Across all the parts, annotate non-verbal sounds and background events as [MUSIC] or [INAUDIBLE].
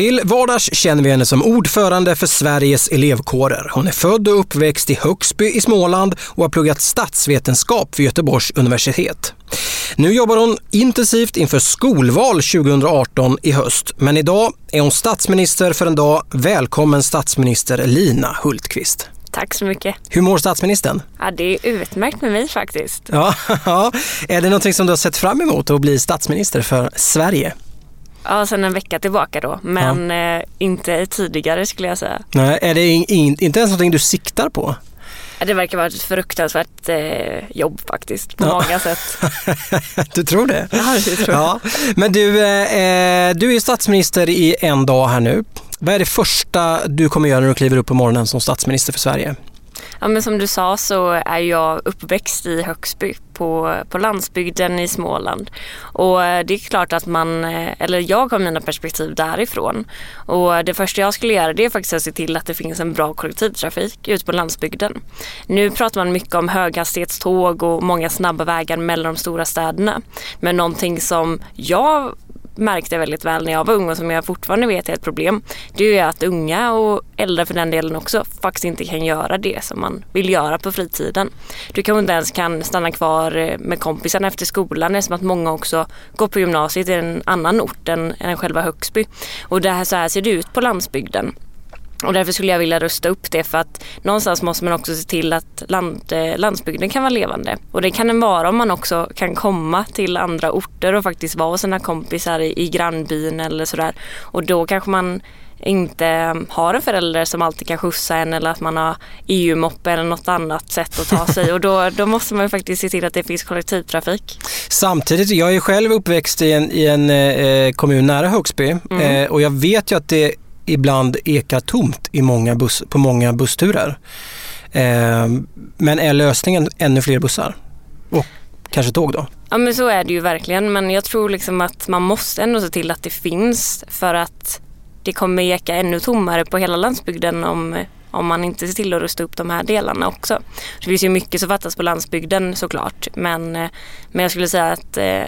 Till vardags känner vi henne som ordförande för Sveriges elevkårer. Hon är född och uppväxt i Högsby i Småland och har pluggat statsvetenskap vid Göteborgs universitet. Nu jobbar hon intensivt inför skolval 2018 i höst. Men idag är hon statsminister för en dag. Välkommen statsminister Lina Hultqvist. Tack så mycket. Hur mår statsministern? Ja, det är utmärkt med mig faktiskt. Ja, [LAUGHS] är det någonting som du har sett fram emot att bli statsminister för Sverige? Ja, sen en vecka tillbaka då, men eh, inte tidigare skulle jag säga. Nej, är det in, in, inte ens någonting du siktar på? Ja, Det verkar vara ett fruktansvärt eh, jobb faktiskt, på många sätt. [LAUGHS] du tror det? Ja, det tror jag. Ja. Men du, eh, du är statsminister i en dag här nu. Vad är det första du kommer göra när du kliver upp på morgonen som statsminister för Sverige? Ja, men som du sa så är jag uppväxt i Högsby på, på landsbygden i Småland. Och eh, det är klart att man, eh, eller jag har mina perspektiv därifrån. Och det första jag skulle göra det är faktiskt att se till att det finns en bra kollektivtrafik ute på landsbygden. Nu pratar man mycket om höghastighetståg och många snabba vägar mellan de stora städerna. Men någonting som jag märkte väldigt väl när jag var ung och som jag fortfarande vet är ett problem. Det är att unga och äldre för den delen också faktiskt inte kan göra det som man vill göra på fritiden. Du kanske inte ens kan stanna kvar eh, med kompisarna efter skolan eftersom att många också går på gymnasiet i en annan ort än, än själva Högsby. Och det här, så här ser det ut på landsbygden. Och därför skulle jag vilja rusta upp det för att någonstans måste man också se till att land, eh, landsbygden kan vara levande. Och det kan den vara om man också kan komma till andra orter och faktiskt vara hos sina kompisar i, i grannbyn eller sådär. Och då kanske man inte har en förälder som alltid kan skjutsa en eller att man har EU-moppe eller något annat sätt att ta [LAUGHS] sig och då, då måste man faktiskt se till att det finns kollektivtrafik. Samtidigt, jag är själv uppväxt i en, i en eh, kommun nära Högsby Mm. eh, och jag vet ju att det ibland ekar tomt i många buss, på många bussturer. Eh, men är lösningen ännu fler bussar? Och kanske tåg då? Ja men så är det ju verkligen men jag tror liksom att man måste ändå se till att det finns för att det kommer eka ännu tommare på hela landsbygden om, om man inte ser till att rusta upp de här delarna också. Det finns ju mycket som fattas på landsbygden såklart men, eh, men jag skulle säga att eh,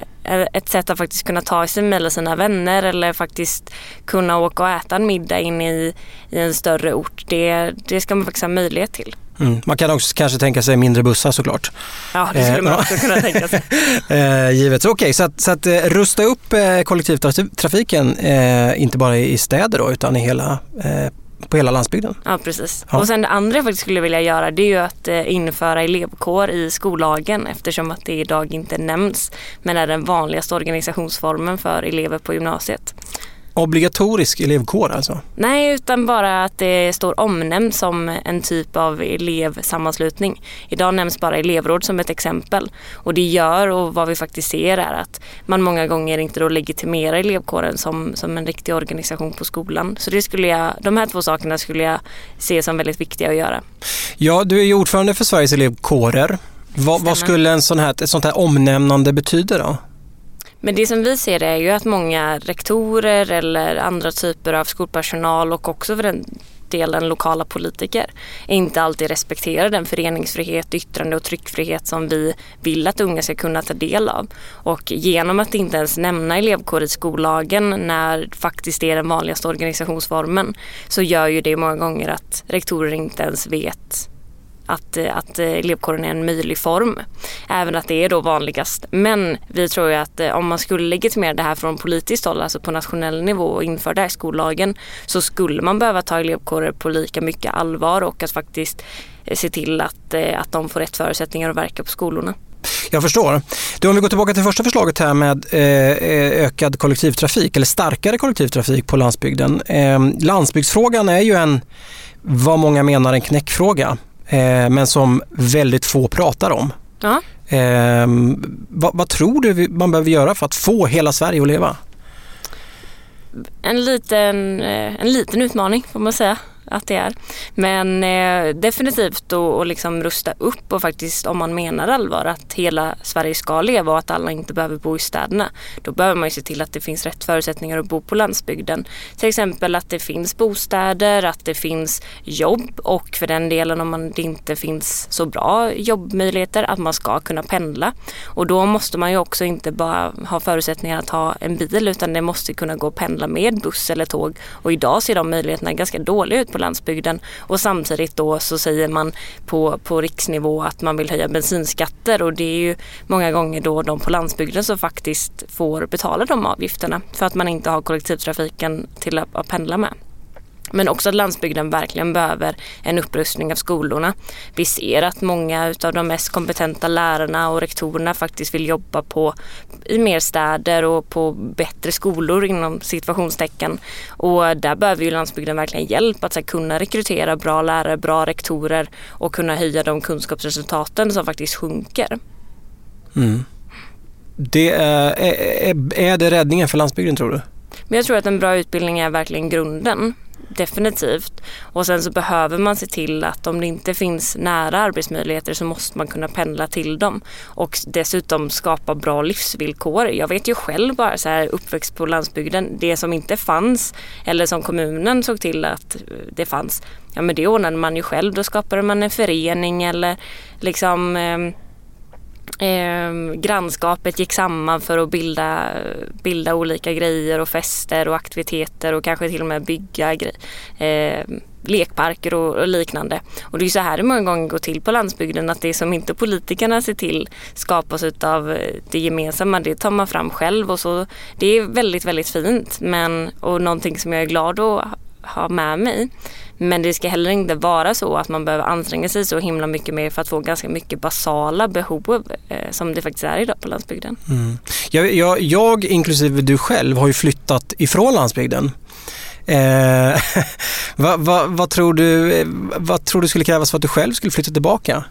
ett sätt att faktiskt kunna ta sig med sina vänner eller faktiskt kunna åka och äta en middag in i, i en större ort det, det ska man faktiskt ha möjlighet till. Mm. Man kan också kanske tänka sig mindre bussar såklart. Ja det skulle Eh, man ja. också kunna tänka sig. [LAUGHS] Eh, givet. Okej, så att, så att eh, rusta upp eh, kollektivtrafiken, eh, inte bara i städer då, utan i hela, eh, på hela landsbygden. Ja precis. Ja. Och sen det andra jag faktiskt skulle vilja göra det är ju att eh, införa elevkår i skollagen eftersom att det idag inte nämns men är den vanligaste organisationsformen för elever på gymnasiet. Obligatorisk elevkår alltså? Nej, utan bara att det står omnämnt som en typ av elevsammanslutning. Idag nämns bara elevråd som ett exempel. Och det gör och vad vi faktiskt ser är att man många gånger inte då legitimerar elevkåren som, som en riktig organisation på skolan. Så det skulle jag, de här två sakerna skulle jag se som väldigt viktiga att göra. Ja, du är ju ordförande för Sveriges elevkårer. Vad, vad skulle en sån här, ett sånt här omnämnande betyda då? Men det som vi ser är ju att många rektorer eller andra typer av skolpersonal och också för den delen lokala politiker inte alltid respekterar den föreningsfrihet, yttrande och tryckfrihet som vi vill att unga ska kunna ta del av. Och genom att inte ens nämna elevkår i skollagen när faktiskt är den vanligaste organisationsformen så gör ju det många gånger att rektorer inte ens vet att, eh, att eh, elevkåren är en möjlig form. Även att det är då vanligast. Men vi tror ju att eh, om man skulle legitimera det här från politiskt håll, alltså på nationell nivå och införa det här i skollagen så skulle man behöva ta elevkårer på lika mycket allvar och att faktiskt se till att, att de får rätt förutsättningar att verka på skolorna. Jag förstår. Du, om vi går tillbaka till första förslaget här med ökad kollektivtrafik eller starkare kollektivtrafik på landsbygden. Ehm, landsbygdsfrågan är ju en, vad många menar, en knäckfråga men som väldigt få pratar om. Ja. Eh, vad, vad, tror du man behöver göra för att få hela Sverige att leva? En liten, eh, en liten utmaning får man säga att det är. Men eh, definitivt att liksom rusta upp och faktiskt om man menar allvar att hela Sverige ska leva och att alla inte behöver bo i städerna. Då behöver man ju se till att det finns rätt förutsättningar att bo på landsbygden. Till exempel att det finns bostäder, att det finns jobb och för den delen om man, det inte finns så bra jobbmöjligheter att man ska kunna pendla. Och då måste man ju också inte bara ha förutsättningar att ha en bil utan det måste kunna gå att pendla med buss eller tåg. Och idag ser de möjligheterna ganska dåliga ut på landsbygden. Och samtidigt då så säger man på, på riksnivå att man vill höja bensinskatter. Och det är ju många gånger då de på landsbygden som faktiskt får betala de avgifterna. För att man inte har kollektivtrafiken till att, att pendla med. Men också att landsbygden verkligen behöver en upprustning av skolorna. Vi ser att många av de mest kompetenta lärarna och rektorerna faktiskt vill jobba på, i mer städer och på bättre skolor inom situationstecken. Och där behöver ju landsbygden verkligen hjälp att här, kunna rekrytera bra lärare, bra rektorer och kunna höja de kunskapsresultaten som faktiskt sjunker. Mm. Det är, är, är det räddningen för landsbygden tror du? Men jag tror att en bra utbildning är verkligen grunden definitivt. Och sen så behöver man se till att om det inte finns nära arbetsmöjligheter så måste man kunna pendla till dem. Och dessutom skapa bra livsvillkor. Jag vet ju själv bara så här uppväxt på landsbygden, det som inte fanns eller som kommunen såg till att eh, det fanns, ja men det ordnade man ju själv. Då skapade man en förening eller liksom ehm, eh, grannskapet gick samman för att bilda, bilda olika grejer och fester och aktiviteter och kanske till och med bygga eh, lekparker och, och, liknande. Och det är så här det många gånger går till på landsbygden att det som inte politikerna ser till skapas av eh, det gemensamma, det tar man fram själv och så. Det är väldigt, väldigt fint men, och någonting som jag är glad att ha med mig. Men det ska heller inte vara så att man behöver anstränga sig så himla mycket mer för att få ganska mycket basala behov eh, som det faktiskt är idag på landsbygden. Mm. Jag, jag, jag, inklusive du själv, har ju flyttat ifrån landsbygden. Eh, [LAUGHS] vad, vad, vad, tror du, eh, vad tror du skulle krävas för att du själv skulle flytta tillbaka?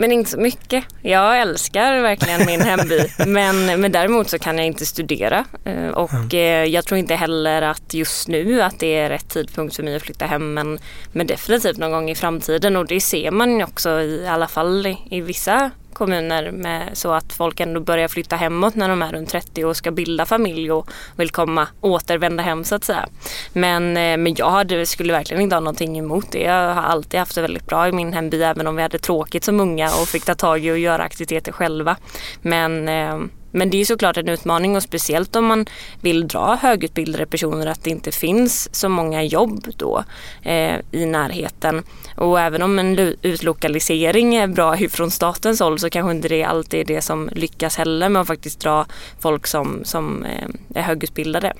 Men inte så mycket. Jag älskar verkligen min hemby. [LAUGHS] men, men däremot så kan jag inte studera. Eh, och mm. jag tror inte heller att just nu att det är rätt tidpunkt för mig att flytta hem. Men, men definitivt någon gång i framtiden. Och det ser man också i alla fall i, i vissa kommuner med, så att folk ändå börjar flytta hemåt när de är runt 30 och ska bilda familj och vill komma återvända hem så att säga. Men, eh, men jag hade, skulle verkligen inte ha någonting emot det. Jag har alltid haft det väldigt bra i min hemby även om vi hade tråkigt som unga och fick ta tag i och göra aktiviteter själva. Men eh, men det är såklart en utmaning och speciellt om man vill dra högutbildade personer att det inte finns så många jobb då eh, i närheten. Och även om en utlokalisering är bra [LAUGHS] från statens håll så kanske inte det alltid är det som lyckas heller med att faktiskt dra folk som, som eh, är högutbildade.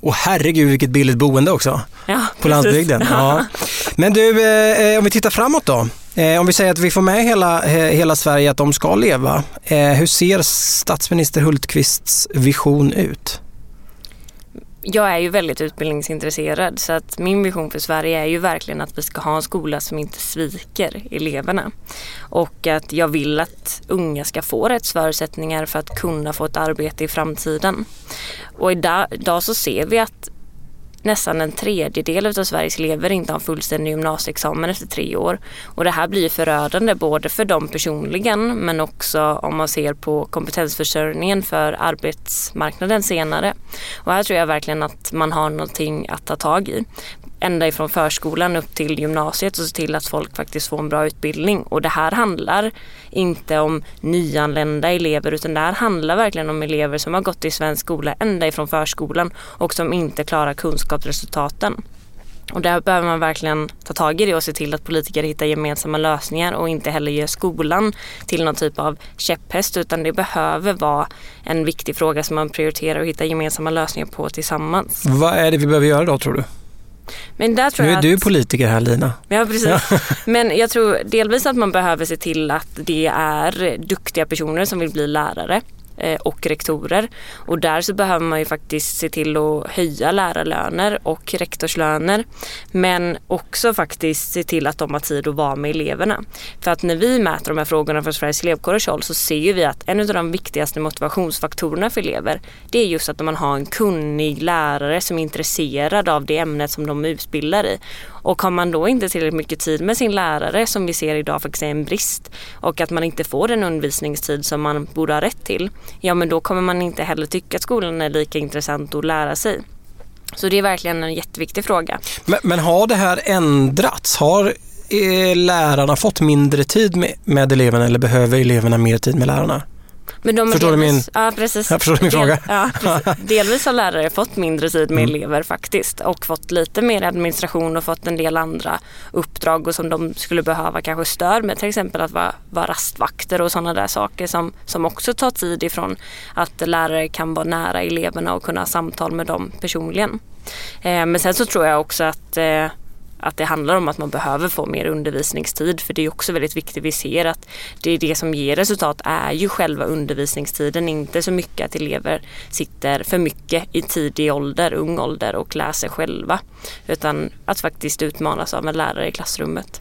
Och herregud vilket billigt boende också ja, på landsbygden. Ja. [LAUGHS] Men du, eh, om vi tittar framåt då. Eh, om vi säger att vi får med hela, hela Sverige att de ska leva. Eh, hur ser statsminister Hultqvists vision ut? Jag är ju väldigt utbildningsintresserad så att min vision för Sverige är ju verkligen att vi ska ha en skola som inte sviker eleverna. Och att jag vill att unga ska få rätt förutsättningar för att kunna få ett arbete i framtiden. Och idag, idag så ser vi att nästan en tredjedel av Sveriges elever inte har fullständig gymnasieexamen efter tre år. Och det här blir förödande både för dem personligen men också om man ser på kompetensförsörjningen för arbetsmarknaden senare. Och här tror jag verkligen att man har någonting att ta tag i ända ifrån förskolan upp till gymnasiet och se till att folk faktiskt får en bra utbildning. Och det här handlar inte om nyanlända elever utan det här handlar verkligen om elever som har gått i svensk skola ända ifrån förskolan och som inte klarar kunskapsresultaten. Och där behöver man verkligen ta tag i det och se till att politiker hittar gemensamma lösningar och inte heller gör skolan till någon typ av käpphäst utan det behöver vara en viktig fråga som man prioriterar och hittar gemensamma lösningar på tillsammans. Vad är det vi behöver göra då tror du? Men där tror nu är jag du att... politiker här Lina. Ja precis. [LAUGHS] Men jag tror delvis att man behöver se till att det är duktiga personer som vill bli lärare. Eh, och rektorer. Och där så behöver man ju faktiskt se till att höja lärarlöner och rektorslöner. Men också faktiskt se till att de har tid att vara med eleverna. För att när vi mäter de här frågorna från Sveriges elevkårers håll så ser vi att en av de viktigaste motivationsfaktorerna för elever det är just att man har en kunnig lärare som är intresserad av det ämnet som de utbildar i. Och har man då inte tillräckligt mycket tid med sin lärare som vi ser idag faktiskt är en brist och att man inte får den undervisningstid som man borde ha rätt till ja men då kommer man inte heller tycka att skolan är lika intressant att lära sig. Så det är verkligen en jätteviktig fråga. Men, men har det här ändrats? Har eh, lärarna fått mindre tid med, med eleverna eller behöver eleverna mer tid med lärarna? Men de Förstår du delvis, min- ja, precis. Jag förstår din Del, fråga. Ja, [LAUGHS] precis. Delvis har lärare fått mindre tid med Mm. elever faktiskt och fått lite mer administration och fått en del andra uppdrag och som de skulle behöva kanske stöd med till exempel att vara, vara rastvakter och sådana där saker som, som också tar tid ifrån att lärare kan vara nära eleverna och kunna ha samtal med dem personligen. Eh, men sen så tror jag också att eh, att det handlar om att man behöver få mer undervisningstid för det är också väldigt viktigt. Vi ser att det är det som ger resultat är ju själva undervisningstiden, inte så mycket att elever sitter för mycket i tidig ålder, ung ålder och läser själva. Utan att faktiskt utmanas av en lärare i klassrummet.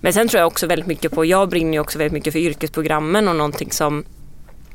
Men sen tror jag också väldigt mycket på, jag brinner ju också väldigt mycket för yrkesprogrammen och någonting som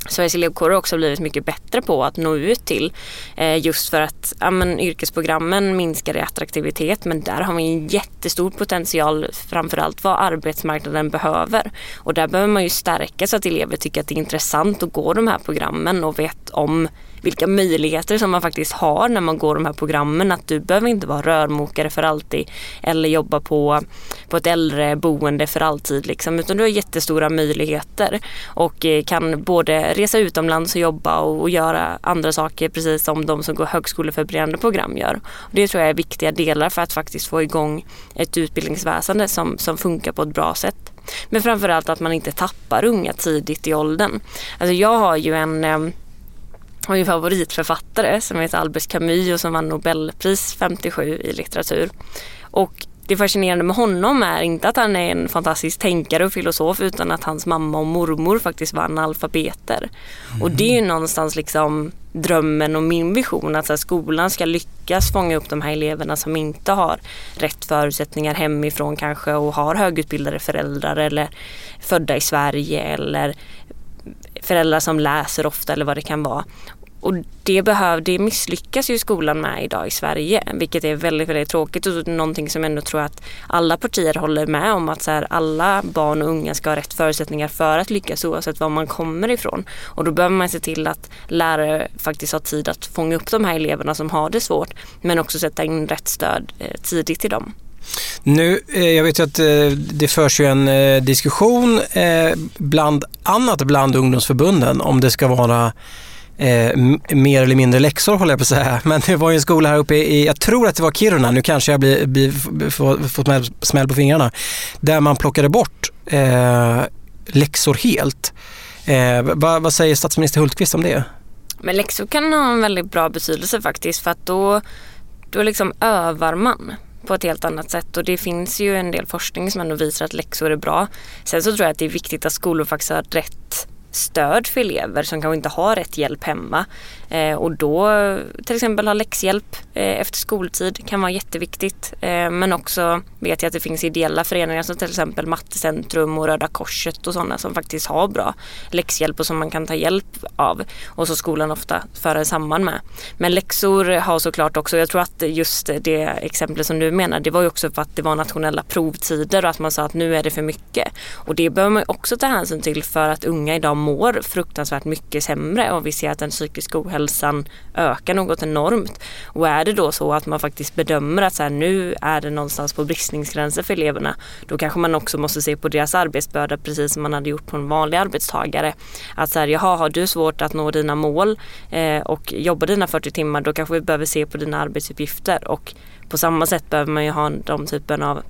Sveriges elevkårer har också blivit mycket bättre på att nå ut till. Eh, just för att ja, men, yrkesprogrammen minskar i attraktivitet men där har vi en jättestor potential framförallt vad arbetsmarknaden behöver. Och där behöver man ju stärka så att elever tycker att det är intressant att gå de här programmen och vet om vilka möjligheter som man faktiskt har när man går de här programmen. Att du behöver inte vara rörmokare för alltid eller jobba på, på ett äldreboende för alltid. Liksom, utan du har jättestora möjligheter och eh, kan både resa utomlands och jobba och, och göra andra saker precis som de som går högskoleförberedande program gör. Och det tror jag är viktiga delar för att faktiskt få igång ett utbildningsväsende som, som funkar på ett bra sätt. Men framförallt att man inte tappar unga tidigt i åldern. Alltså jag har ju en eh, har ju favoritförfattare som heter Albert Camus och som vann Nobelpris 57 i litteratur. Och det fascinerande med honom är inte att han är en fantastisk tänkare och filosof utan att hans mamma och mormor faktiskt var analfabeter. Och det är ju någonstans liksom drömmen och min vision att här, skolan ska lyckas fånga upp de här eleverna som inte har rätt förutsättningar hemifrån kanske och har högutbildade föräldrar eller födda i Sverige eller föräldrar som läser ofta eller vad det kan vara. Och det, behöv, det misslyckas ju skolan med idag i Sverige vilket är väldigt, väldigt tråkigt och någonting som jag ändå tror att alla partier håller med om att så här, alla barn och unga ska ha rätt förutsättningar för att lyckas oavsett var man kommer ifrån. Och då behöver man se till att lärare faktiskt har tid att fånga upp de här eleverna som har det svårt men också sätta in rätt stöd eh, tidigt till dem. Nu, eh, jag vet ju att eh, det förs ju en diskussion bland annat bland ungdomsförbunden om det ska vara eh, mer eller mindre läxor håller jag på att säga. [LAUGHS] Men det var ju en skola här uppe i, jag tror att det var Kiruna, nu kanske jag blir, blir, får, fått smäll, smäll på fingrarna, där man plockade bort eh, läxor helt. Eh, vad, vad säger statsminister Hultqvist om det? Men läxor kan ha en väldigt bra betydelse faktiskt för att då, då liksom övar man på ett helt annat sätt och det finns ju en del forskning som ändå visar att läxor är bra. Sen så tror jag att det är viktigt att skolor faktiskt har rätt stöd för elever som kanske inte har rätt hjälp hemma. Eh, och då till exempel ha läxhjälp eh, efter skoltid kan vara jätteviktigt. Eh, men också vet jag att det finns ideella föreningar som till exempel Mattecentrum och Röda Korset och sådana som faktiskt har bra läxhjälp och som man kan ta hjälp av. Och så skolan ofta för samman med. Men läxor har såklart också, jag tror att just det exempel som du menar, det var ju också för att det var nationella provtider och att man sa att nu är det för mycket. Och det behöver man också ta hänsyn till för att unga idag mår fruktansvärt mycket sämre och vi ser att den psykiska ohälsan ökar något enormt. Och är det då så att man faktiskt bedömer att så här, nu är det någonstans på bristningsgränsen för eleverna då kanske man också måste se på deras arbetsbörda precis som man hade gjort på en vanlig arbetstagare. Att så här, jaha, har du svårt att nå dina mål eh, och jobba dina 40 timmar då kanske vi behöver se på dina arbetsuppgifter och på samma sätt behöver man ju ha de typen av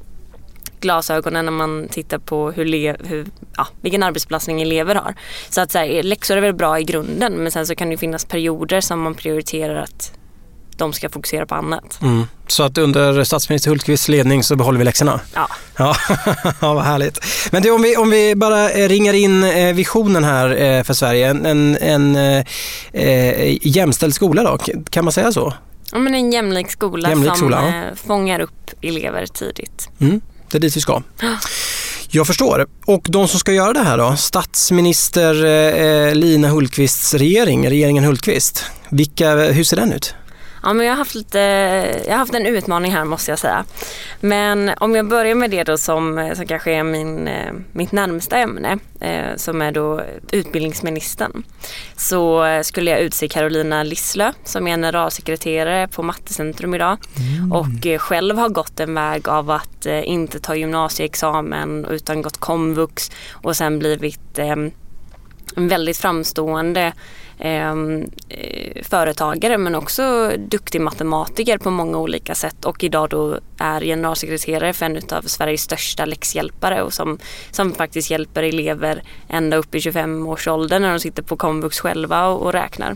glasögonen när man tittar på hur, le, hur ja, vilken arbetsbelastning elever har. Så att så här, läxor är väl bra i grunden men sen så kan det finnas perioder som man prioriterar att de ska fokusera på annat. Mm. Så att under statsminister Hultqvists ledning så behåller vi läxorna? Ja. Ja, [LAUGHS] ja vad härligt. Men du, om, vi, om vi bara eh, ringar in eh, visionen här eh, för Sverige, en, en, en eh, jämställd skola då, kan man säga så? Ja, men en jämlik skola Jämlik som skola, ja. fångar upp elever tidigt. Mm. Det är dit vi ska. Jag förstår. Och de som ska göra det här då? Statsminister eh, eh Lina Hultqvists regering, regeringen Hultqvist. Vilka, hur ser den ut? Ja, men jag, har haft lite, jag har haft en utmaning här måste jag säga. Men om jag börjar med det då som, som kanske är min, eh, mitt närmsta ämne eh, som är då utbildningsministern. Så skulle jag utse Carolina Lisslö som är generalsekreterare på Mattecentrum idag mm. och eh, själv har gått en väg av att inte ta gymnasieexamen utan gått komvux och sen blivit en väldigt framstående Ehm, eh, företagare men också duktig matematiker på många olika sätt och idag då är generalsekreterare för en av Sveriges största läxhjälpare och som, som faktiskt hjälper elever ända upp i 25-årsåldern när de sitter på komvux själva och, och räknar.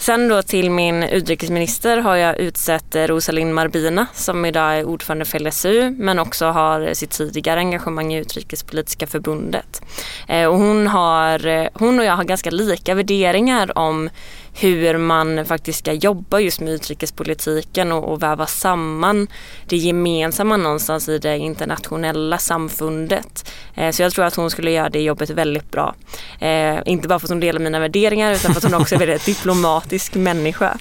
Sen då till min utrikesminister har jag utsett Rosalind Marbina som idag är ordförande för LSU men också har sitt tidigare engagemang i Utrikespolitiska förbundet. Eh, och hon, har, hon och jag har ganska lika värderingar om hur man faktiskt ska jobba just med utrikespolitiken och, och väva samman det gemensamma någonstans i det internationella samfundet. Eh, så jag tror att hon skulle göra det jobbet väldigt bra. Eh, inte bara för att hon delar mina värderingar utan för att hon också är väldigt [LAUGHS] diplomatisk människa.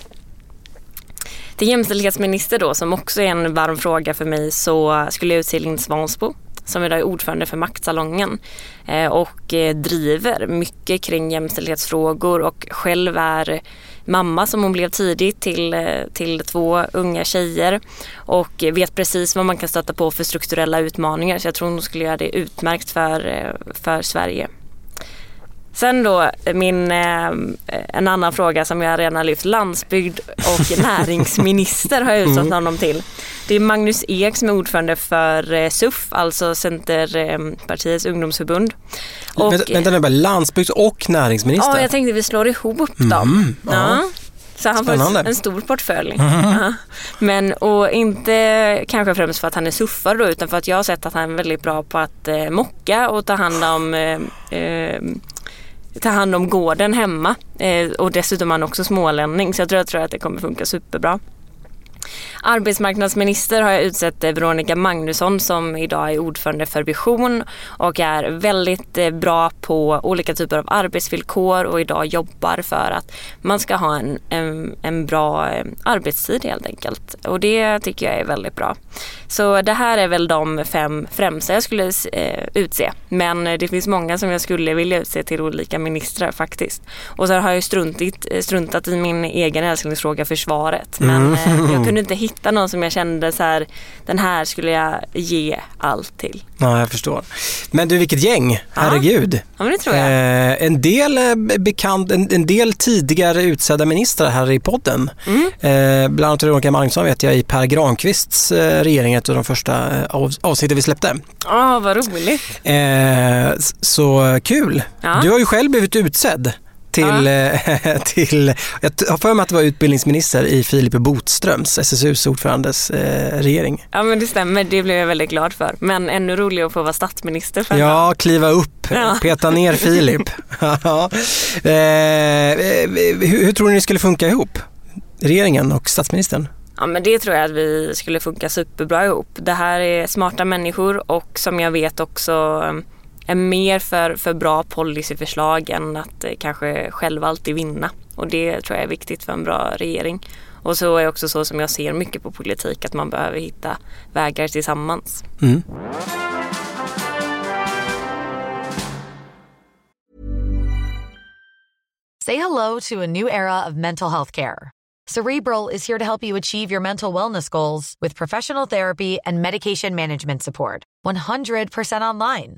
Till jämställdhetsminister då som också är en varm fråga för mig så skulle jag utse Linn Svansbo som idag är ordförande för Maktsalongen eh, och eh, driver mycket kring jämställdhetsfrågor och själv är mamma som hon blev tidigt till, eh, till två unga tjejer och vet precis vad man kan stöta på för strukturella utmaningar så jag tror hon skulle göra det utmärkt för, för Sverige. Sen då min, eh, en annan fråga som jag redan har lyft. Landsbygd och [LAUGHS] näringsminister har jag utsett mm. honom till. Det är Magnus Ek som är ordförande för eh, SUF, alltså Centerpartiets ungdomsförbund. Och, vänta, vänta nu, landsbygds och näringsminister? Ja, jag tänkte vi slår ihop dem. Mm, ja. Så han får en stor portfölj. [LAUGHS] Mm. Men och inte kanske främst för att han är suffare då utan för att jag har sett att han är väldigt bra på att eh, mocka och ta hand om eh, eh, ta hand om gården hemma. Eh, och dessutom är han också smålänning så jag tror, jag tror att det kommer funka superbra. Arbetsmarknadsminister har jag utsett eh, Veronica Magnusson som idag är ordförande för Vision och är väldigt eh, bra på olika typer av arbetsvillkor och idag jobbar för att man ska ha en, en, en bra eh, arbetstid helt enkelt. Och det tycker jag är väldigt bra. Så det här är väl de fem främsta jag skulle utse. Men det finns många som jag skulle vilja utse till olika ministrar faktiskt. Och sen har jag struntat, struntat i min egen älsklingsfråga försvaret. Men mm. jag kunde inte hitta någon som jag kände så här, den här skulle jag ge allt till. Ja, jag förstår. Men du, vilket gäng, herregud. Ja, men det tror jag. Eh, en, del eh, bekant, en, en, del tidigare utsedda ministrar här i podden. Mm. Eh, bland annat Veronica Magnusson vet jag i Per Granqvists eh, regering, ett av de första eh, av, avsnitten vi släppte. Ja, oh, vad roligt. Eh, så kul. Ja. Du har ju själv blivit utsedd till, ja. Eh, [LAUGHS] till, jag har för mig att det var utbildningsminister i Filip Botströms, SSUs ordförandes eh, regering. Ja men det stämmer, det blev jag väldigt glad för. Men ännu roligare att få vara statsminister för Ja, kliva upp, ja. [LAUGHS] peta ner Filip. ja. eh, eh hur, hur tror ni det skulle funka ihop? Regeringen och statsministern? Ja men det tror jag att vi skulle funka superbra ihop. Det här är smarta människor och som jag vet också är mer för, för bra policyförslag än att eh, kanske själv alltid vinna. Och det tror jag är viktigt för en bra regering. Och så är också så som jag ser mycket på politik att man behöver hitta vägar tillsammans. Mm. Say hello to a new era of mental health care. Cerebral is here to help you achieve your mental wellness goals with professional therapy and medication management support. 100% online.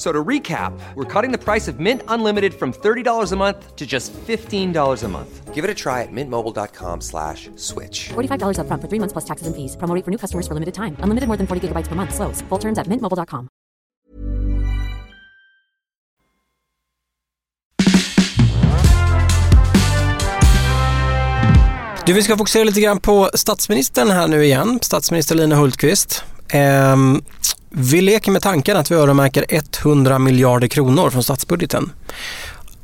F- So to recap, we're cutting the price of Mint Unlimited from $30 a month to just $15 a month. Give it a try at mintmobile.com slash switch. $45 upfront for three months plus taxes and fees. Promo rate for new customers for limited time. Unlimited more than 40 gigabytes per month. Slows. Full terms at mintmobile.com. Du, vi ska fokusera lite grann på statsministern här nu igen, statsminister Lina Hultqvist. Ehm, vi leker med tanken att vi öronmärker 100 miljarder kronor från statsbudgeten.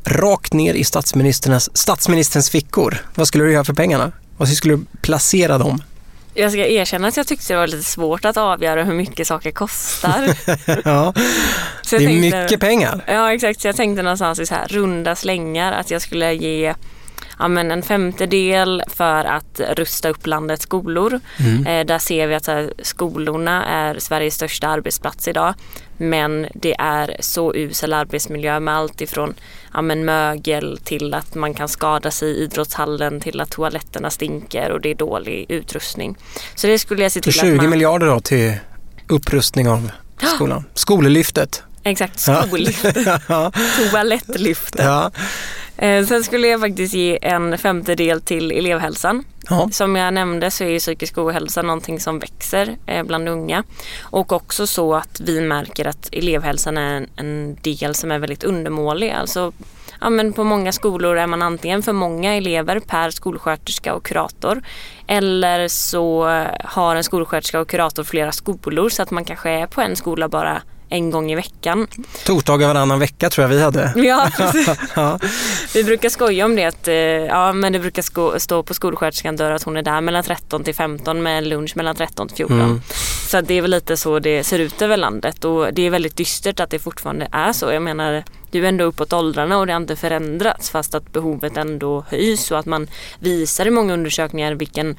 Rakt ner i statsministerns, statsministerns fickor. Vad skulle du göra för pengarna? Vad skulle du placera dem? Jag ska erkänna att jag tyckte det var lite svårt att avgöra hur mycket saker kostar. [LAUGHS] ja, det är tänkte- mycket pengar. Ja exakt, så jag tänkte någonstans i så här runda slängar att jag skulle ge ja, men en femtedel för att rusta upp landets skolor. Eh, där ser vi att så här, skolorna är Sveriges största arbetsplats idag. Men det är så usel arbetsmiljö med allt ifrån ja, men mögel till att man kan skada sig i idrottshallen till att toaletterna stinker och det är dålig utrustning. Så det skulle jag se Så till 20 att man... miljarder då till upprustning av skolan. Skolelyftet. Exakt, skollyftet, [LAUGHS] ja. toalettlyftet. ja. Eh, sen skulle jag faktiskt ge en femtedel till elevhälsan. ja. Som jag nämnde så är ju psykisk ohälsa någonting som växer eh, bland unga. Och också så att vi märker att elevhälsan är en, en del som är väldigt undermålig. Alltså, ja, men på många skolor är man antingen för många elever per skolsköterska och kurator. Eller så har en skolsköterska och kurator flera skolor så att man kanske är på en skola bara en gång i veckan. Torsdagar varannan vecka tror jag vi hade. Ja. [LAUGHS] Ja. Vi brukar skoja om det att eh, ja, men det brukar sko- stå på skolsköterskans dörr att hon är där mellan 13 till 15 med lunch mellan 13 till 14. Mm. Så det är väl lite så det ser ut över landet och det är väldigt dystert att det fortfarande är så. Jag menar, du är ändå uppåt åldrarna och det har inte förändrats fast att behovet ändå höjs och att man visar i många undersökningar vilken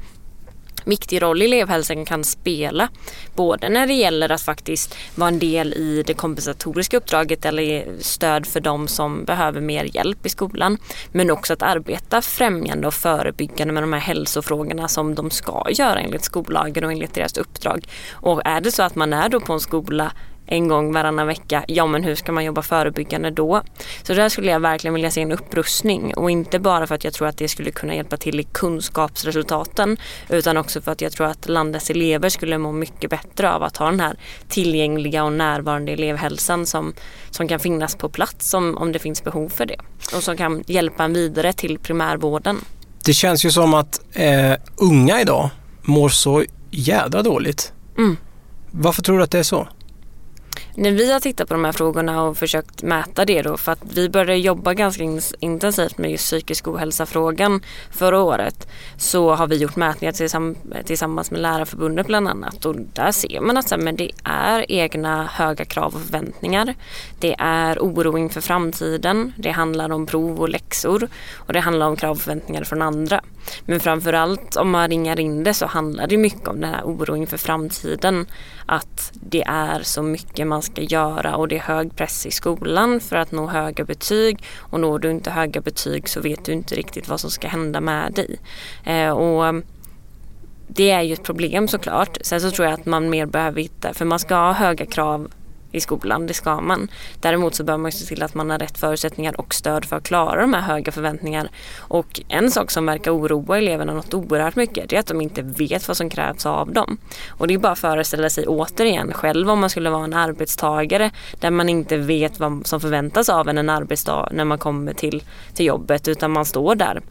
viktig roll elevhälsan kan spela. Både när det gäller att faktiskt vara en del i det kompensatoriska uppdraget eller ge stöd för de som behöver mer hjälp i skolan. Men också att arbeta främjande och förebyggande med de här hälsofrågorna som de ska göra enligt skollagen och enligt deras uppdrag. Och är det så att man är då på en skola en gång varannan vecka, ja men hur ska man jobba förebyggande då? Så där skulle jag verkligen vilja se en upprustning och inte bara för att jag tror att det skulle kunna hjälpa till i kunskapsresultaten utan också för att jag tror att landets elever skulle må mycket bättre av att ha den här tillgängliga och närvarande elevhälsan som, som kan finnas på plats om, om det finns behov för det och som kan hjälpa en vidare till primärvården. Det känns ju som att eh, unga idag mår så jädra dåligt. Mm. Varför tror du att det är så? När vi har tittat på de här frågorna och försökt mäta det då för att vi började jobba ganska intensivt med just psykisk ohälsa-frågan förra året så har vi gjort mätningar tillsammans med Lärarförbundet bland annat och där ser man att men det är egna höga krav och förväntningar. Det är oro inför framtiden. Det handlar om prov och läxor och det handlar om krav och förväntningar från andra. Men framförallt om man ringar in det så handlar det mycket om den här oron inför framtiden. Att det är så mycket man ska göra och det är hög press i skolan för att nå höga betyg och når du inte höga betyg så vet du inte riktigt vad som ska hända med dig. Eh, och det är ju ett problem såklart. Sen så tror jag att man mer behöver hitta, för man ska ha höga krav i skolan, det ska man. Däremot så bör man se till att man har rätt förutsättningar och stöd för att klara de här höga förväntningarna. Och en sak som verkar oroa eleverna något oerhört mycket det är att de inte vet vad som krävs av dem. Och det är bara att föreställa sig återigen själv om man skulle vara en arbetstagare där man inte vet vad som förväntas av en en arbetsdag när man kommer till, till jobbet utan man står där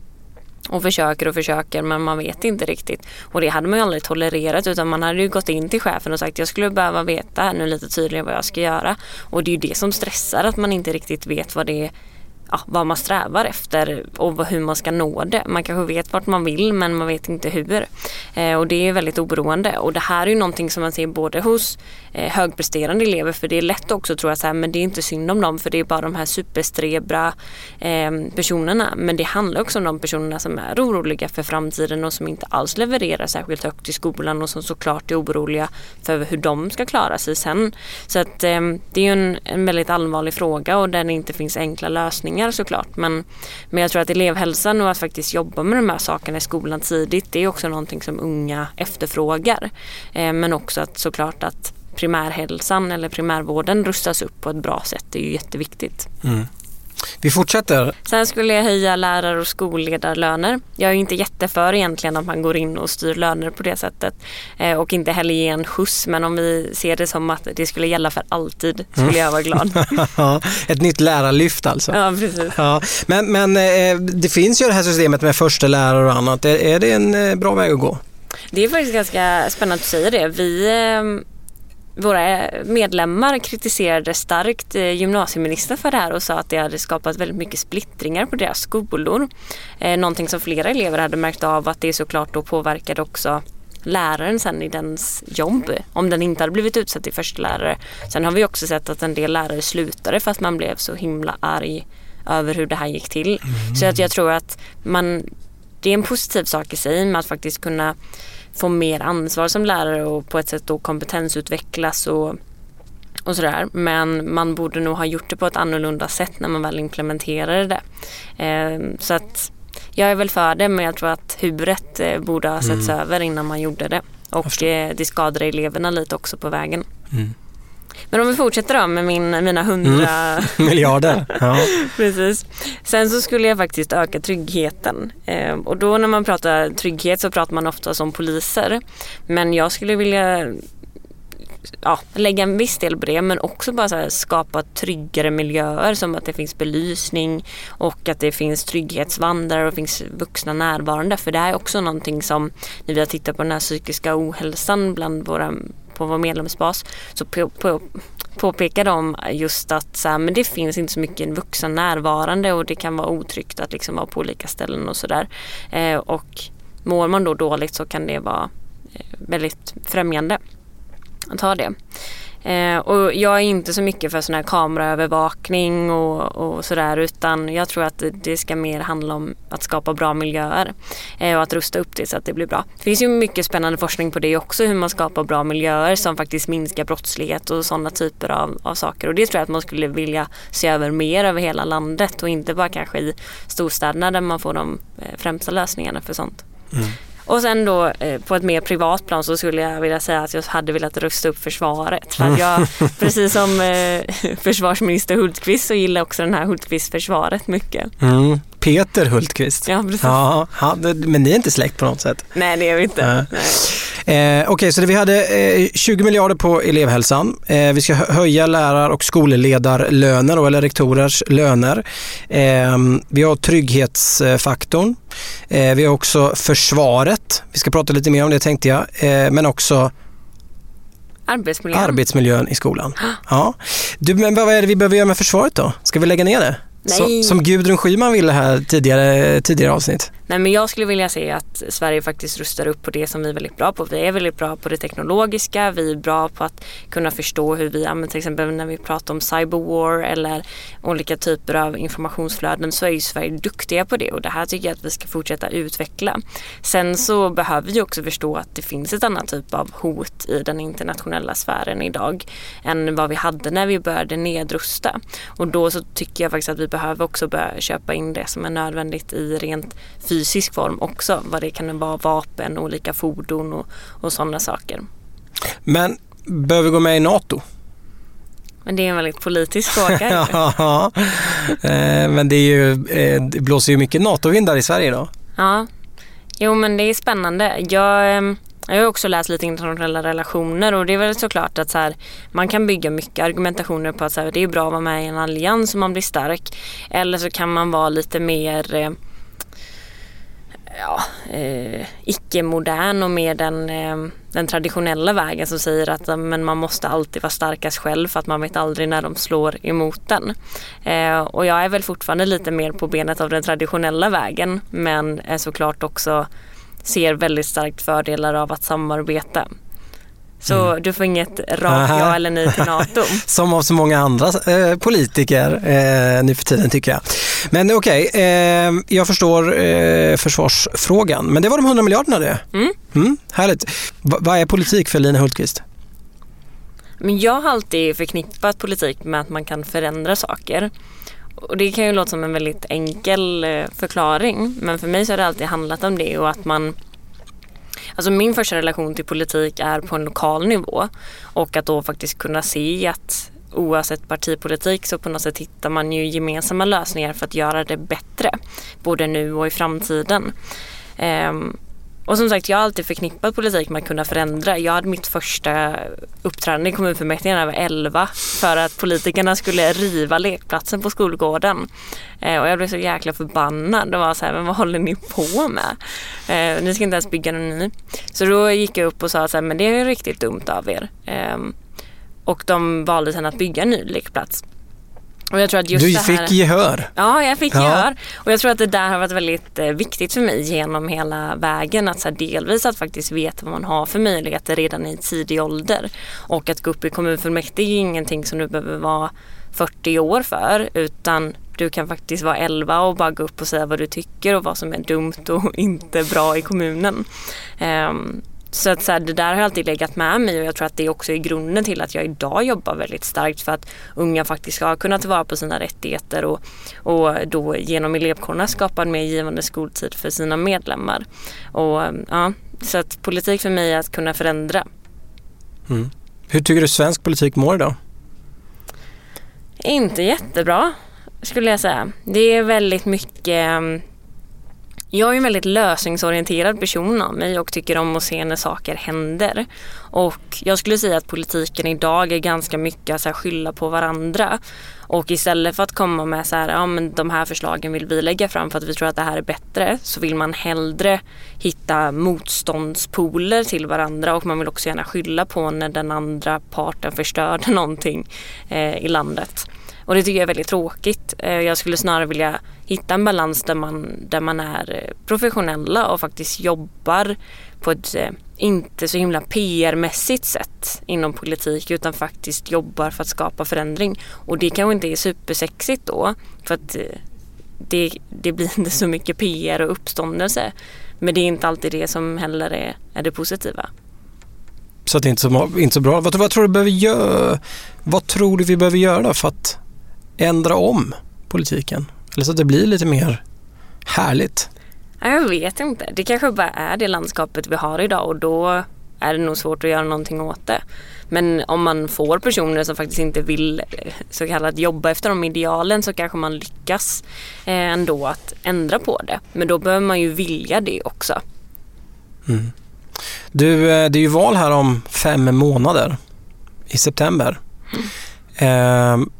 och försöker och försöker men man vet inte riktigt. Och det hade man ju aldrig tolererat utan man hade ju gått in till chefen och sagt jag skulle behöva veta nu lite tydligare vad jag ska göra. Och det är ju det som stressar att man inte riktigt vet vad det är ja, vad man strävar efter och hur man ska nå det. Man kanske vet vart man vill men man vet inte hur. Eh, och det är väldigt oroande och det här är ju någonting som man ser både hos eh, högpresterande elever för det är lätt också att tro att så här, men det är inte synd om dem för det är bara de här superstrebra eh, personerna. Men det handlar också om de personerna som är oroliga för framtiden och som inte alls levererar särskilt högt i skolan och som såklart är oroliga för hur de ska klara sig sen. Så att eh, det är ju en, en väldigt allvarlig fråga och där det inte finns enkla lösningar pengar såklart. Men, men jag tror att elevhälsan och att faktiskt jobba med de här sakerna i skolan tidigt det är också någonting som unga efterfrågar. Eh, men också att såklart att primärhälsan eller primärvården rustas upp på ett bra sätt det är ju jätteviktigt. Mm. Vi fortsätter. Sen skulle jag höja lärar och skolledarlöner. Jag är inte jätteför egentligen att man går in och styr löner på det sättet. Eh, och inte heller ge en skjuts. Men om vi ser det som att det skulle gälla för alltid skulle mm. jag vara glad. [LAUGHS] Ett nytt lärarlyft alltså. Ja, precis. Ja. Men, men eh, det finns ju det här systemet med första lärare och annat. Är, det en eh, bra väg att gå? Det är faktiskt ganska spännande att säga det. Vi våra medlemmar kritiserade starkt eh, gymnasieministern för det här och sa att det hade skapat väldigt mycket splittringar på deras skolor. Eh, någonting som flera elever hade märkt av att det såklart då påverkade också läraren sen i dens jobb om den inte hade blivit utsedd till förstelärare. Sen har vi också sett att en del lärare slutade för att man blev så himla arg över hur det här gick till. Mm. Så att jag tror att man, det är en positiv sak i sig med att faktiskt kunna få mer ansvar som lärare och på ett sätt då kompetensutvecklas och, och sådär. Men man borde nog ha gjort det på ett annorlunda sätt när man väl implementerade det. Eh, så att jag är väl för det men jag tror att huvudet eh, borde ha setts mm. över innan man gjorde det. Och eh, det skadade eleverna lite också på vägen. Mm. Men om vi fortsätter då med min, mina hundra mm. [LAUGHS] miljarder. Ja. [LAUGHS] Precis. Sen så skulle jag faktiskt öka tryggheten. Eh, och då när man pratar trygghet så pratar man ofta som poliser. Men jag skulle vilja ja, lägga en viss del på det men också bara skapa tryggare miljöer som att det finns belysning och att det finns trygghetsvandrare och finns vuxna närvarande. För det här är också någonting som när vi har tittat på den här psykiska ohälsan bland våra på vår medlemsbas så på, på, påpekar de just att så här, men det finns inte så mycket vuxna närvarande och det kan vara otryggt att liksom vara på olika ställen och sådär. Eh, och mår man då dåligt så kan det vara eh, väldigt främjande att ha det. Eh, och jag är inte så mycket för sån här kameraövervakning och, och sådär utan jag tror att det ska mer handla om att skapa bra miljöer eh, och att rusta upp det så att det blir bra. Det finns ju mycket spännande forskning på det också hur man skapar bra miljöer som faktiskt minskar brottslighet och sådana typer av, av saker och det tror jag att man skulle vilja se över mer över hela landet och inte bara kanske i storstäderna där man får de eh, främsta lösningarna för sånt. Mm. Och sen då eh, på ett mer privat plan så skulle jag vilja säga att jag hade velat rusta upp försvaret. För att [LAUGHS] jag, precis som eh, [LAUGHS] försvarsminister Hultqvist så gillar också den här Hultqvist-försvaret mycket. Mm. Peter Hultqvist. Ja, precis. Ja, men ni är inte släkt på något sätt? Nej, det är vi inte. Eh, Okej, okay, så vi hade eh, 20 miljarder på elevhälsan. Eh, vi ska höja lärar och skolledarlöner, eller rektorers löner. Eh, vi har trygghetsfaktorn. Eh, vi har också försvaret. Vi ska prata lite mer om det tänkte jag. Eh, men också Arbetsmiljön. Arbetsmiljön i skolan. [GASPS] Ja. Du, men vad är det vi behöver göra med försvaret då? Ska vi lägga ner det? Så, som Gudrun Schyman ville här tidigare, tidigare avsnitt. Nej men jag skulle vilja se att Sverige faktiskt rustar upp på det som vi är väldigt bra på. Vi är väldigt bra på det teknologiska, vi är bra på att kunna förstå hur vi använder till exempel när vi pratar om cyberwar eller olika typer av informationsflöden så är ju Sverige duktiga på det och det här tycker jag att vi ska fortsätta utveckla. Sen så behöver vi också förstå att det finns ett annat typ av hot i den internationella sfären idag än vad vi hade när vi började nedrusta. Och då så tycker jag faktiskt att vi behöver också börja köpa in det som är nödvändigt i rent fysisk form också. Vad det kan vara vapen, olika fordon och, och sådana saker. Men behöver vi gå med i NATO? Men det är en väldigt politisk fråga. [LAUGHS] ja, eh, men det, är ju, eh, det blåser ju mycket NATO-vindar i Sverige då. Ja, jo men det är spännande. Jag, ehm, jag har också läst lite internationella relationer och det är väl såklart att så här, man kan bygga mycket argumentationer på att så här, det är bra att vara med i en allians om man blir stark. Eller så kan man vara lite mer eh, ja, eh, icke-modern och mer den, eh, den traditionella vägen som säger att eh, men man måste alltid vara starkast själv för att man vet aldrig när de slår emot den. Eh, och jag är väl fortfarande lite mer på benet av den traditionella vägen men är såklart också ser väldigt starkt fördelar av att samarbeta. Så mm. du får inget rakt ja eller nej till NATO. [LAUGHS] Som av så många andra eh, politiker eh, nu för tiden tycker jag. Men okej, okay, eh, jag förstår eh, försvarsfrågan. Men det var de 100 miljarderna det. Mm. Mm, härligt. V vad är politik för Lina Hultqvist? Men jag har alltid förknippat politik med att man kan förändra saker. Och det kan ju låta som en väldigt enkel eh, förklaring men för mig så har det alltid handlat om det och att man Alltså min första relation till politik är på en lokal nivå och att då faktiskt kunna se att oavsett partipolitik så på något sätt hittar man ju gemensamma lösningar för att göra det bättre. Både nu och i framtiden. Um, och som sagt, jag har alltid förknippat politik med att kunna förändra. Jag hade mitt första uppträdande i kommunfullmäktige när jag var 11 för att politikerna skulle riva lekplatsen på skolgården. Eh, och jag blev så jäkla förbannad. och var så här, men vad håller ni på med? Eh, ni ska inte ens bygga någon ny. Så då gick jag upp och sa så här, men det är riktigt dumt av er. Eh, och de valde sen att bygga en ny lekplats. Och jag tror att just du fick här, gehör. Ja, jag fick ja. gehör. Och jag tror att det där har varit väldigt eh, viktigt för mig genom hela vägen. Att så delvis att faktiskt veta vad man har för möjligheter redan i tidig ålder. Och att gå upp i kommunfullmäktige är ingenting som du behöver vara 40 år för. Utan du kan faktiskt vara 11 och bara gå upp och säga vad du tycker och vad som är dumt och [LAUGHS] inte bra i kommunen. Um, så att så här, det där har alltid legat med mig och jag tror att det också är grunden till att jag idag jobbar väldigt starkt för att unga faktiskt ska kunna tillvara på sina rättigheter och, och då genom elevkårerna skapa en mer givande skoltid för sina medlemmar. Och, ja, så att politik för mig är att kunna förändra. Mm. Hur tycker du svensk politik mår idag? Inte jättebra skulle jag säga. Det är väldigt mycket jag är en väldigt lösningsorienterad person av mig och tycker om att se när saker händer. Och jag skulle säga att politiken idag är ganska mycket att så här, skylla på varandra. Och istället för att komma med så här, ja men de här förslagen vill vi lägga fram för att vi tror att det här är bättre så vill man hellre hitta motståndspoler till varandra och man vill också gärna skylla på när den andra parten förstörde [LAUGHS] någonting eh, i landet. Och det tycker jag är väldigt tråkigt. Eh, jag skulle snarare vilja hitta en balans där man, där man är eh, professionella och faktiskt jobbar på ett eh, inte så himla PR-mässigt sätt inom politik utan faktiskt jobbar för att skapa förändring. Och det kanske inte är supersexigt då för att det, det blir inte så mycket PR och uppståndelse. Men det är inte alltid det som heller är, är det positiva. Så det är inte så, inte så bra. Vad, vad, tror du behöver göra, vad tror du vi behöver göra för att ändra om politiken? Eller så att det blir lite mer härligt? Jag vet inte. Det kanske bara är det landskapet vi har idag och då är det nog svårt att göra någonting åt det. Men om man får personer som faktiskt inte vill eh, så kallat jobba efter de idealen så kanske man lyckas eh, ändå att ändra på det. Men då behöver man ju vilja det också. Mm. Du, eh, det är ju val här om fem månader i september. Mm.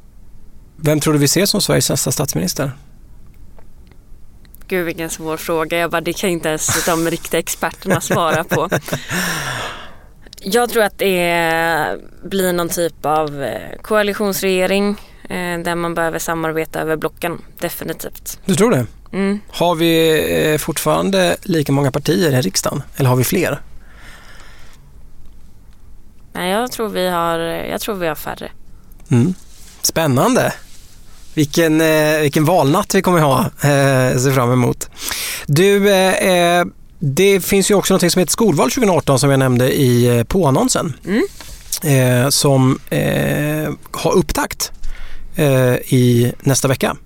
Vem tror du vi ser som Sveriges nästa statsminister? Gud vilken svår fråga. Jag bara, det kan inte ens de riktiga experterna svara på. [LAUGHS] Jag tror att det blir någon typ av eh, koalitionsregering eh, där man behöver samarbeta över blocken, definitivt. Du tror det? Mm. Har vi eh, fortfarande lika många partier i riksdagen eller har vi fler? Nej, jag tror vi har, jag tror vi har färre. Mm. Spännande. Vilken, eh, vilken valnatt vi kommer ha eh, se fram emot. Du, eh, eh, det finns ju också något som heter Skolval 2018 som jag nämnde i eh, påannonsen. Mm. Eh, som eh, har upptakt i nästa vecka.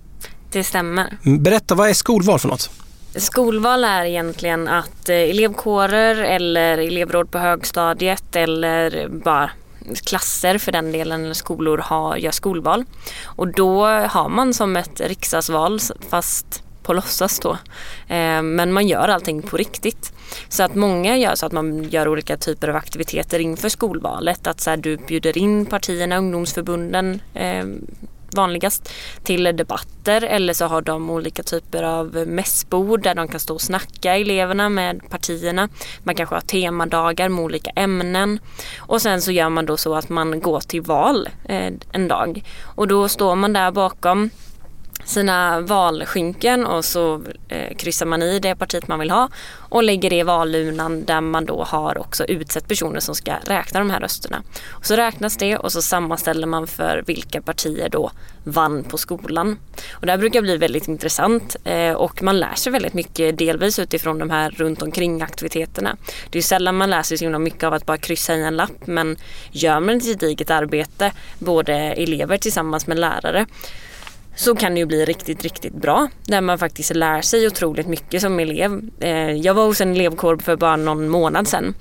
Det stämmer. Berätta, vad är skolval för något? Skolval är egentligen att elevkårer eller elevråd på högstadiet eller bara klasser för den delen eller skolor har, gör skolval. Och då har man som ett riksdagsval fast på låtsas då. Eh, men man gör allting på riktigt. Så att många gör så att man gör olika typer av aktiviteter inför skolvalet. Att så här, du bjuder in partierna, ungdomsförbunden eh, vanligast till debatter. Eller så har de olika typer av mässbord där de kan stå och snacka eleverna med partierna. Man kanske har temadagar med olika ämnen. Och sen så gör man då så att man går till val eh, en dag. Och då står man där bakom sina valskynken och så eh, kryssar man i det partiet man vill ha och lägger det i valurnan där man då har också utsett personer som ska räkna de här rösterna. Och så räknas det och så sammanställer man för vilka partier då vann på skolan. Och det här brukar bli väldigt intressant eh, och man lär sig väldigt mycket delvis utifrån de här runt omkring aktiviteterna. Det är sällan man lär sig så himla mycket av att bara kryssa i en lapp men gör man ett gediget arbete, både elever tillsammans med lärare så kan det ju bli riktigt, riktigt bra. Där man faktiskt lär sig otroligt mycket som elev. Eh, jag var hos en elevkår för bara någon månad sedan.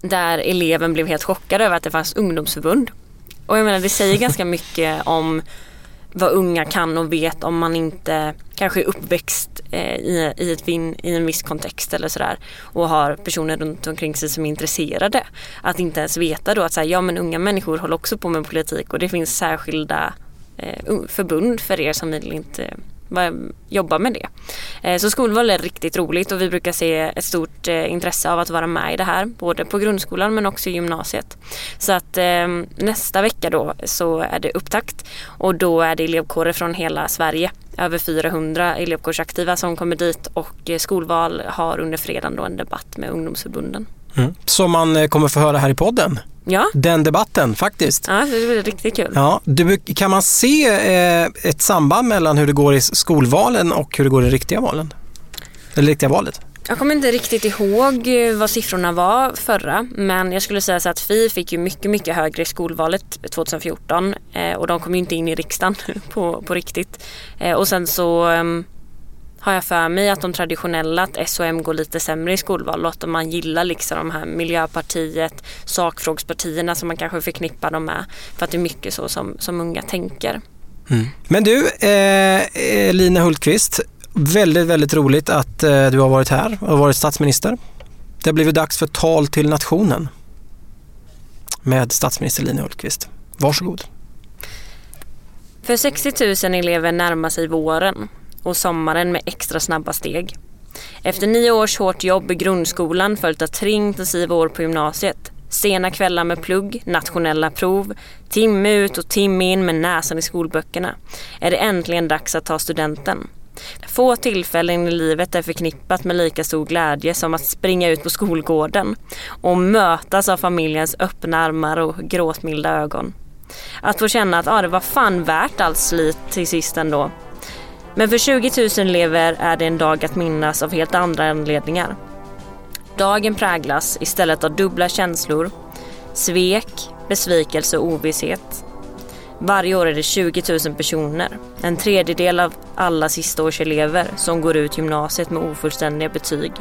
Där eleven blev helt chockad över att det fanns ungdomsförbund. Och jag menar det säger ganska [LAUGHS] mycket om vad unga kan och vet om man inte kanske är uppväxt eh, i, i, ett vin, i en viss kontext eller sådär och har personer runt omkring sig som är intresserade. Att inte ens veta då att så här, ja men unga människor håller också på med politik och det finns särskilda Eh, förbund för er som vill inte eh, jobba med det. Eh, så skolval är riktigt roligt och vi brukar se ett stort intresse av att vara med i det här både på grundskolan men också i gymnasiet. Så att nästa vecka då så är det upptakt och då är det elevkårer från hela Sverige. Över 400 elevkårsaktiva som kommer dit och skolval har under fredagen då en debatt med ungdomsförbunden. Mm. Som man kommer få höra här i podden. Ja. Den debatten faktiskt. Ja, det blir riktigt kul. Ja, du, kan man se eh, ett samband mellan hur det går i skolvalen och hur det går i riktiga valen? Eller riktiga valet? Jag kommer inte riktigt ihåg eh, vad siffrorna var förra men jag skulle säga så att Fi fick ju mycket, mycket högre i skolvalet 2014 eh, och de kom ju inte in i riksdagen [LAUGHS] på, på riktigt. Eh, och sen så ehm, har jag för mig att de traditionella, att SOM går lite sämre i skolval och att man gillar liksom de här Miljöpartiet, sakfrågspartierna som man kanske förknippar dem med för att det är mycket så som, som unga tänker. Mm. Men du, eh, Lina Hultqvist, väldigt, väldigt roligt att eh, du har varit här och varit statsminister. Det har blivit dags för tal till nationen med statsminister Lina Hultqvist. Varsågod. För 60 000 elever närmar sig våren och sommaren med extra snabba steg. Efter nio års hårt jobb i grundskolan följt av tre intensiva år på gymnasiet, sena kvällar med plugg, nationella prov, timme ut och timme in med näsan i skolböckerna, är det äntligen dags att ta studenten. Få tillfällen i livet är förknippat med lika stor glädje som att springa ut på skolgården och mötas av familjens öppna armar och gråtmilda ögon. Att få känna att ah, det var fan värt allt slit till sist ändå men för 20 000 elever är det en dag att minnas av helt andra anledningar. Dagen präglas istället av dubbla känslor, svek, besvikelse och ovisshet. Varje år är det 20 000 personer, en tredjedel av alla sistaårselever som går ut gymnasiet med ofullständiga betyg,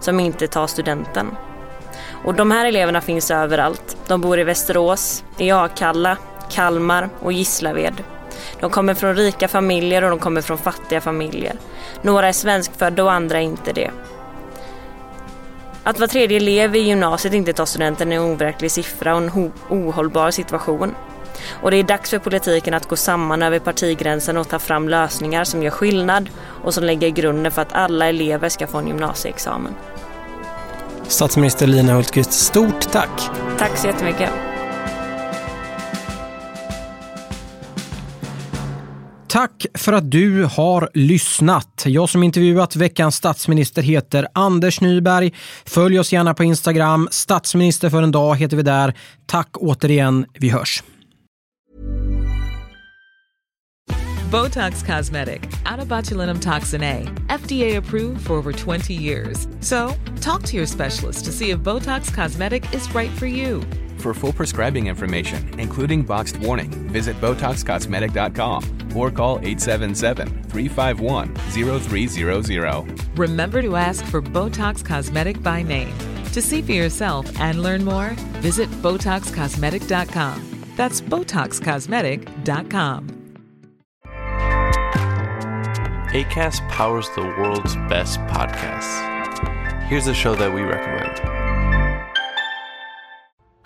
som inte tar studenten. Och de här eleverna finns överallt. De bor i Västerås, i Akalla, Kalmar och Gislaved. De kommer från rika familjer och de kommer från fattiga familjer. Några är svenskfödda och andra är inte det. Att var tredje elev i gymnasiet inte tar studenten är en overklig siffra och en ohållbar situation. Och det är dags för politiken att gå samman över partigränsen och ta fram lösningar som gör skillnad och som lägger grunden för att alla elever ska få en gymnasieexamen. Statsminister Lina Hultqvist, stort tack! Tack så jättemycket. Tack för att du har lyssnat. Jag som intervjuat veckans statsminister heter Anders Nyberg. Följ oss gärna på Instagram. Statsminister för en dag heter vi där. Tack återigen. Vi hörs. Botox Cosmetic, botulinum toxin A, FDA approved for over 20 years. So, talk to your specialist to see if Botox Cosmetic is right for you. For full prescribing information, including boxed warning, visit BotoxCosmetic.com or call 877-351-0300. Remember to ask for Botox Cosmetic by name. To see for yourself and learn more, visit BotoxCosmetic.com. That's BotoxCosmetic.com. ACAST powers the world's best podcasts. Here's a show that we recommend.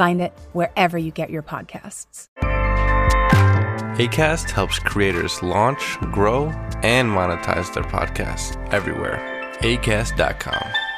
Find it wherever you get your podcasts. ACAST helps creators launch, grow, and monetize their podcasts everywhere. ACAST.com.